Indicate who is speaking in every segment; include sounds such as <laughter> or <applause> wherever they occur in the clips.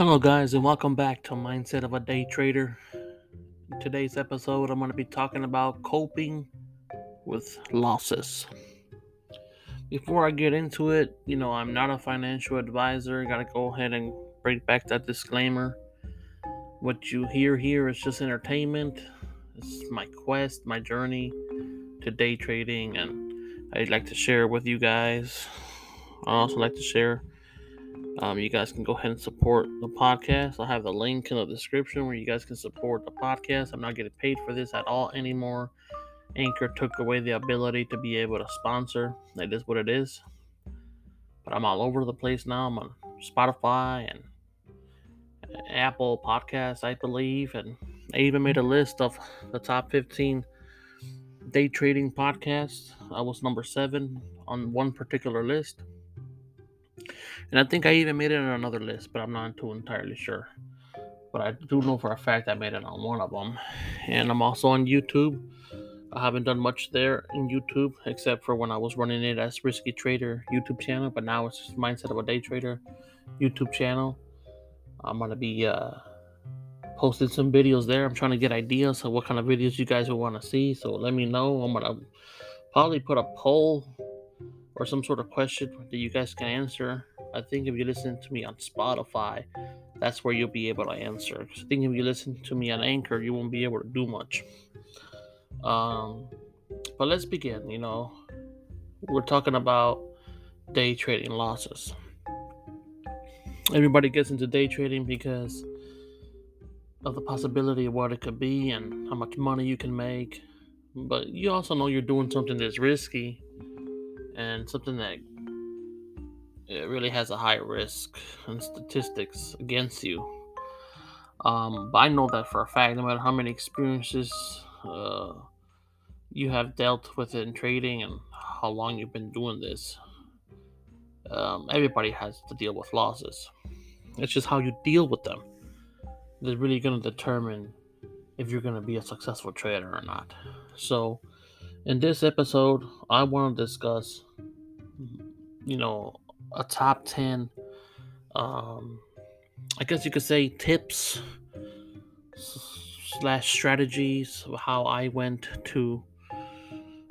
Speaker 1: Hello, guys, and welcome back to Mindset of a Day Trader. In today's episode, I'm going to be talking about coping with losses. Before I get into it, you know, I'm not a financial advisor. Got to go ahead and bring back that disclaimer. What you hear here is just entertainment. It's my quest, my journey to day trading, and I'd like to share with you guys. I also like to share um, you guys can go ahead and support the podcast. I'll have the link in the description where you guys can support the podcast. I'm not getting paid for this at all anymore. Anchor took away the ability to be able to sponsor. It is what it is. But I'm all over the place now. I'm on Spotify and Apple Podcasts, I believe. And I even made a list of the top 15 day trading podcasts. I was number seven on one particular list. And I think I even made it on another list, but I'm not too entirely sure. But I do know for a fact I made it on one of them. And I'm also on YouTube. I haven't done much there in YouTube except for when I was running it as Risky Trader YouTube channel, but now it's just Mindset of a Day Trader YouTube channel. I'm gonna be uh, posting some videos there. I'm trying to get ideas of what kind of videos you guys would want to see. So let me know. I'm gonna probably put a poll or some sort of question that you guys can answer I think if you listen to me on Spotify, that's where you'll be able to answer. I think if you listen to me on Anchor, you won't be able to do much. Um, but let's begin. You know, we're talking about day trading losses. Everybody gets into day trading because of the possibility of what it could be and how much money you can make. But you also know you're doing something that's risky and something that it really has a high risk and statistics against you. Um, but I know that for a fact, no matter how many experiences uh, you have dealt with in trading and how long you've been doing this, um, everybody has to deal with losses. It's just how you deal with them that's really going to determine if you're going to be a successful trader or not. So, in this episode, I want to discuss, you know, a top 10 um i guess you could say tips slash strategies of how i went to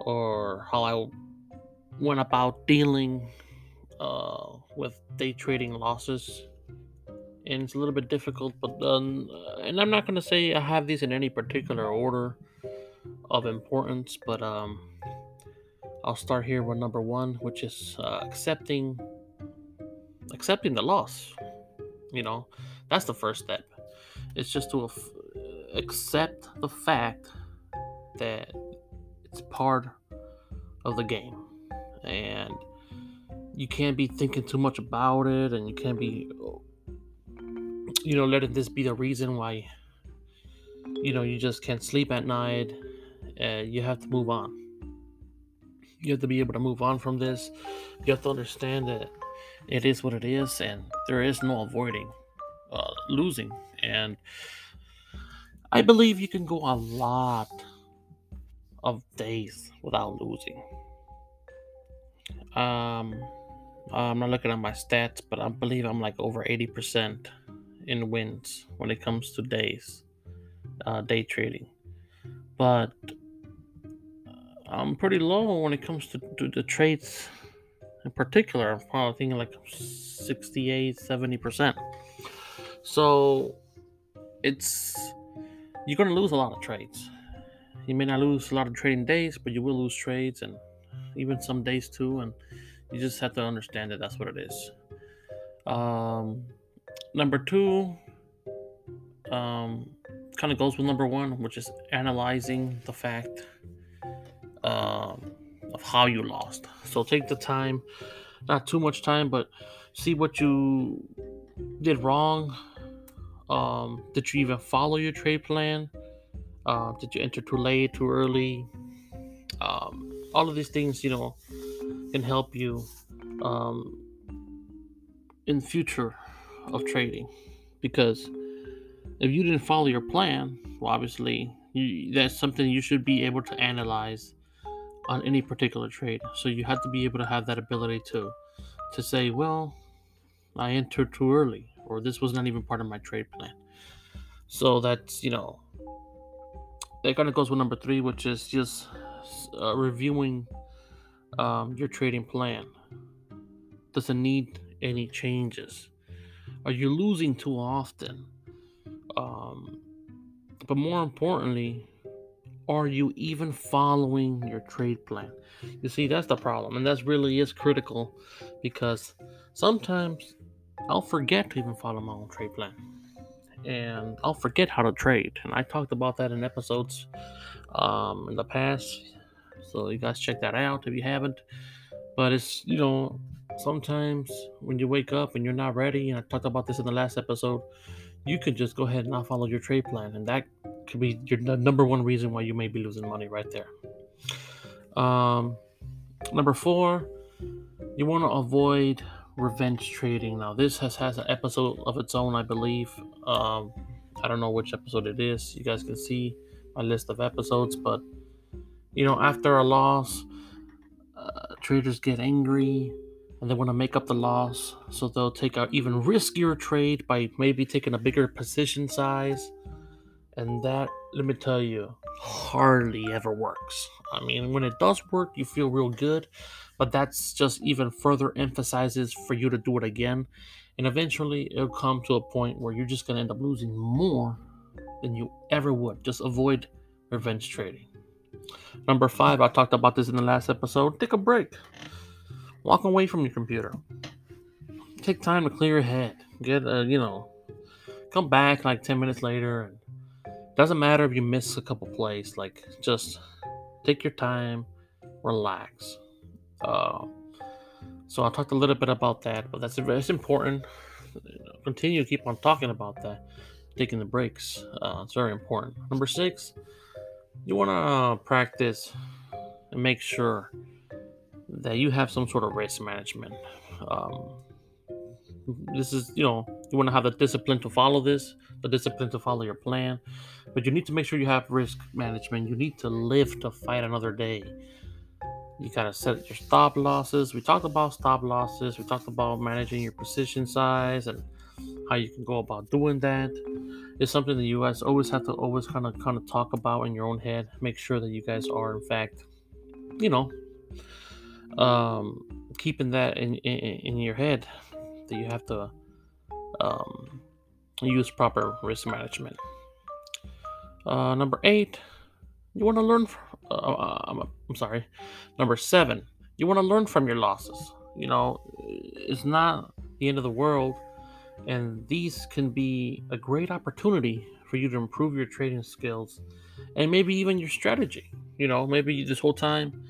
Speaker 1: or how i went about dealing uh, with day trading losses. And it's a little bit difficult but uh, and i'm not going to say i have these in any particular order of importance but um i'll start here with number one which is uh, accepting accepting the loss. You know, that's the first step. It's just to accept the fact that it's part of the game. And you can't be thinking too much about it, and you can't be, you know, letting this be the reason why, you know, you just can't sleep at night. And you have to move on. You have to be able to move on from this. You have to understand that it is what it is, and there is no avoiding uh, losing. And I believe you can go a lot of days without losing. Um, I'm not looking at my stats, but I believe I'm like over 80% in wins when it comes to days, uh, day trading. But I'm pretty low when it comes to, to the trades in particular, I'm probably thinking like 68, 70%. So it's you're gonna lose a lot of trades. You may not lose a lot of trading days, but you will lose trades and even some days too. And you just have to understand that that's what it is. Um, number two, um, kind of goes with number one, which is analyzing the fact um, of how you lost. So take the time, not too much time, but see what you did wrong. Um, did you even follow your trade plan? Uh, did you enter too late, too early? Um, all of these things, you know, can help you um, in future of trading because if you didn't follow your plan, well, obviously you, that's something you should be able to analyze on any particular trade. So you have to be able to have that ability to to say, well, I entered too early, or this was not even part of my trade plan. So that's, you know, that kind of goes with number three, which is just uh, reviewing um, your trading plan. Does it need any changes? Are you losing too often? Um, but more importantly, are you even following your trade plan? You see, that's the problem, and that's really is critical because sometimes I'll forget to even follow my own trade plan, and I'll forget how to trade. And I talked about that in episodes um, in the past, so you guys check that out if you haven't. But it's you know sometimes when you wake up and you're not ready, and I talked about this in the last episode, you could just go ahead and not follow your trade plan, and that could be your number one reason why you may be losing money right there. Um, number four, you want to avoid revenge trading. Now, this has has an episode of its own, I believe. Um, I don't know which episode it is. You guys can see my list of episodes, but you know, after a loss, uh, traders get angry and they want to make up the loss, so they'll take an even riskier trade by maybe taking a bigger position size and that, let me tell you, hardly ever works. I mean, when it does work, you feel real good, but that's just even further emphasizes for you to do it again. And eventually, it'll come to a point where you're just going to end up losing more than you ever would. Just avoid revenge trading. Number five, I talked about this in the last episode. Take a break. Walk away from your computer. Take time to clear your head. Get, uh, you know, come back like 10 minutes later and doesn't matter if you miss a couple plays. Like, just take your time, relax. Uh, so I talked a little bit about that, but that's it's important. Continue to keep on talking about that. Taking the breaks, uh, it's very important. Number six, you want to practice and make sure that you have some sort of risk management. Um, this is, you know, you want to have the discipline to follow this, the discipline to follow your plan, but you need to make sure you have risk management. You need to live to fight another day. You gotta set your stop losses. We talked about stop losses. We talked about managing your position size and how you can go about doing that. It's something that you guys always have to always kind of kind of talk about in your own head. Make sure that you guys are in fact, you know, um, keeping that in, in in your head that you have to um, use proper risk management. Uh, number eight, you want to learn. From, uh, uh, I'm, I'm sorry. Number seven, you want to learn from your losses. You know, it's not the end of the world, and these can be a great opportunity for you to improve your trading skills and maybe even your strategy. You know, maybe this whole time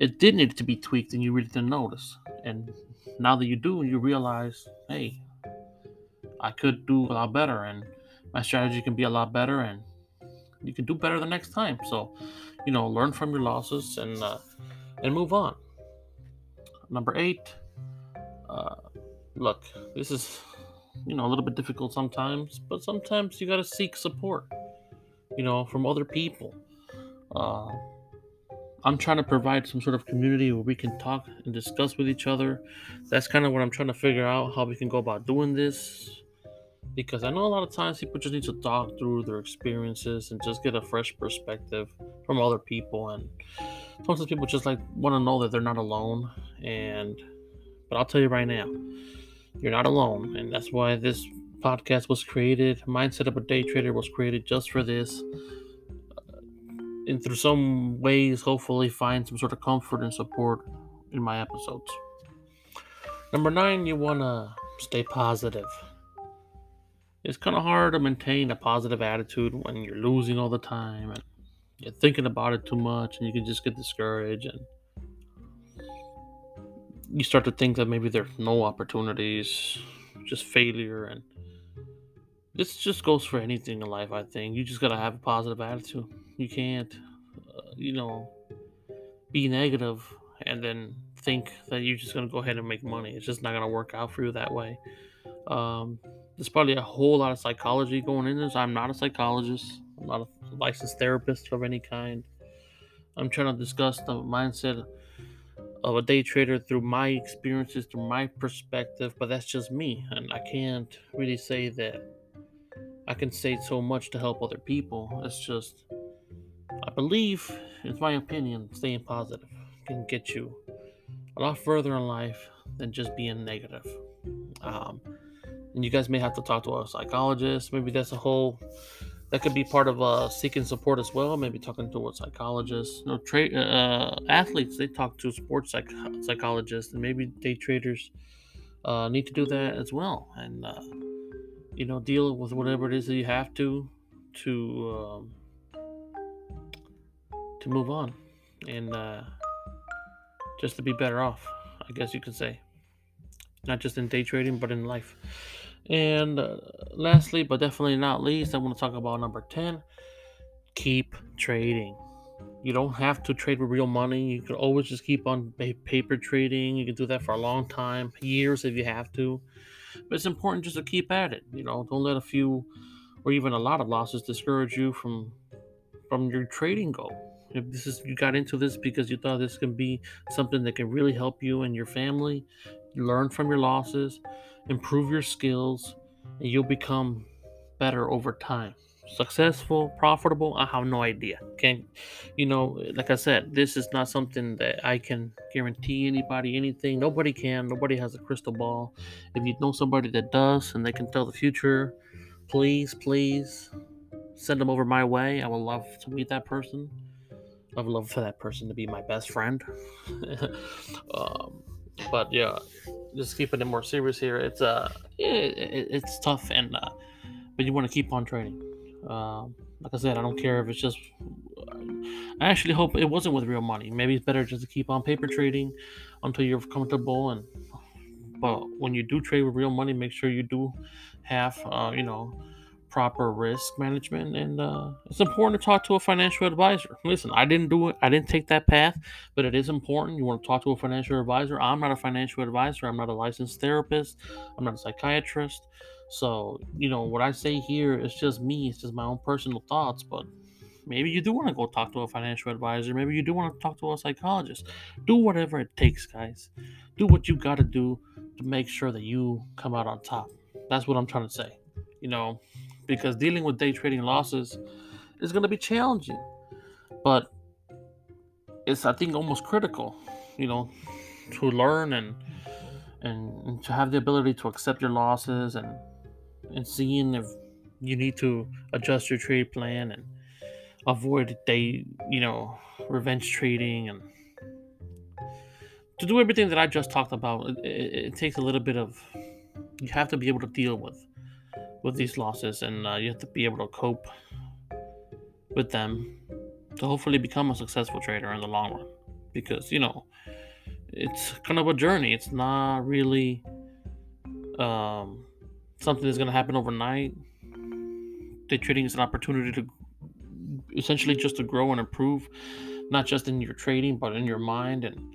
Speaker 1: it did need to be tweaked and you really didn't notice. And now that you do, you realize, hey, I could do a lot better, and my strategy can be a lot better, and you can do better the next time. So, you know, learn from your losses and uh, and move on. Number eight. Uh, look, this is you know a little bit difficult sometimes, but sometimes you gotta seek support. You know, from other people. Uh, I'm trying to provide some sort of community where we can talk and discuss with each other. That's kind of what I'm trying to figure out how we can go about doing this. Because I know a lot of times people just need to talk through their experiences and just get a fresh perspective from other people. And sometimes people just like want to know that they're not alone. And but I'll tell you right now, you're not alone, and that's why this podcast was created. Mindset of a Day Trader was created just for this uh, and through some ways, hopefully, find some sort of comfort and support in my episodes. Number nine, you want to stay positive. It's kind of hard to maintain a positive attitude when you're losing all the time and you're thinking about it too much and you can just get discouraged and you start to think that maybe there's no opportunities, just failure and this just goes for anything in life, I think. You just got to have a positive attitude. You can't, uh, you know, be negative and then think that you're just gonna go ahead and make money. It's just not gonna work out for you that way. Um, there's probably a whole lot of psychology going in this. I'm not a psychologist. I'm not a licensed therapist of any kind. I'm trying to discuss the mindset of a day trader through my experiences, through my perspective, but that's just me, and I can't really say that I can say so much to help other people. It's just, I believe, it's my opinion, staying positive can get you a lot further in life than just being negative. Um, and you guys may have to talk to a psychologist. Maybe that's a whole that could be part of uh, seeking support as well. Maybe talking to a psychologist. You know, tra- uh, athletes they talk to sports psych- psychologists, and maybe day traders uh, need to do that as well. And uh, you know, deal with whatever it is that you have to to um, to move on, and uh, just to be better off. I guess you could say, not just in day trading, but in life. And uh, lastly, but definitely not least, I want to talk about number 10 keep trading. You don't have to trade with real money. You can always just keep on paper trading. You can do that for a long time, years if you have to. But it's important just to keep at it. You know, don't let a few or even a lot of losses discourage you from from your trading goal. If this is you got into this because you thought this can be something that can really help you and your family, learn from your losses, improve your skills, and you'll become better over time. Successful, profitable, I have no idea. Can't, you know, like I said, this is not something that I can guarantee anybody anything. Nobody can. Nobody has a crystal ball. If you know somebody that does and they can tell the future, please, please send them over my way. I would love to meet that person. I would love for that person to be my best friend. <laughs> um, but yeah, just keeping it more serious here. It's uh, it, it, it's tough, and uh, but you want to keep on training. Um, like I said, I don't care if it's just. I actually hope it wasn't with real money. Maybe it's better just to keep on paper trading until you're comfortable. And but when you do trade with real money, make sure you do have, uh, you know, proper risk management and uh, it's important to talk to a financial advisor. Listen i didn't do it i didn't take that path but it is important. You want to talk to a financial advisor. I'm not a financial advisor. I'm not a licensed therapist. I'm not a psychiatrist. So you know what i say here is just me it's just my own personal thoughts but maybe you do want to go talk to a financial advisor. Maybe you do want to talk to a psychologist. Do whatever it takes guys. Do what you got to do to make sure that you come out on top. That's what i'm trying to say you know because dealing with day trading losses is going to be challenging. But it's I think almost critical, you know, to learn and and to have the ability to accept your losses and and seeing if you need to adjust your trade plan and avoid day, you know, revenge trading and to do everything that I just talked about. It, it, it takes a little bit of you have to be able to deal with with these losses, and uh, you have to be able to cope with them to hopefully become a successful trader in the long run. Because you know, it's kind of a journey. It's not really um, something that's going to happen overnight. Day trading is an opportunity to essentially just to grow and improve, not just in your trading, but in your mind and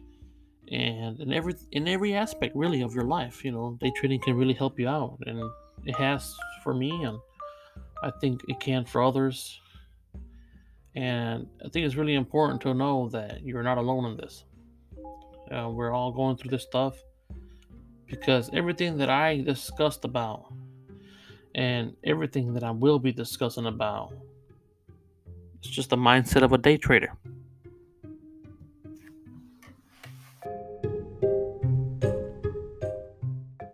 Speaker 1: and in every in every aspect really of your life. You know, day trading can really help you out, and it has for me, and I think it can for others. And I think it's really important to know that you're not alone in this. Uh, we're all going through this stuff because everything that I discussed about and everything that I will be discussing about it's just the mindset of a day trader.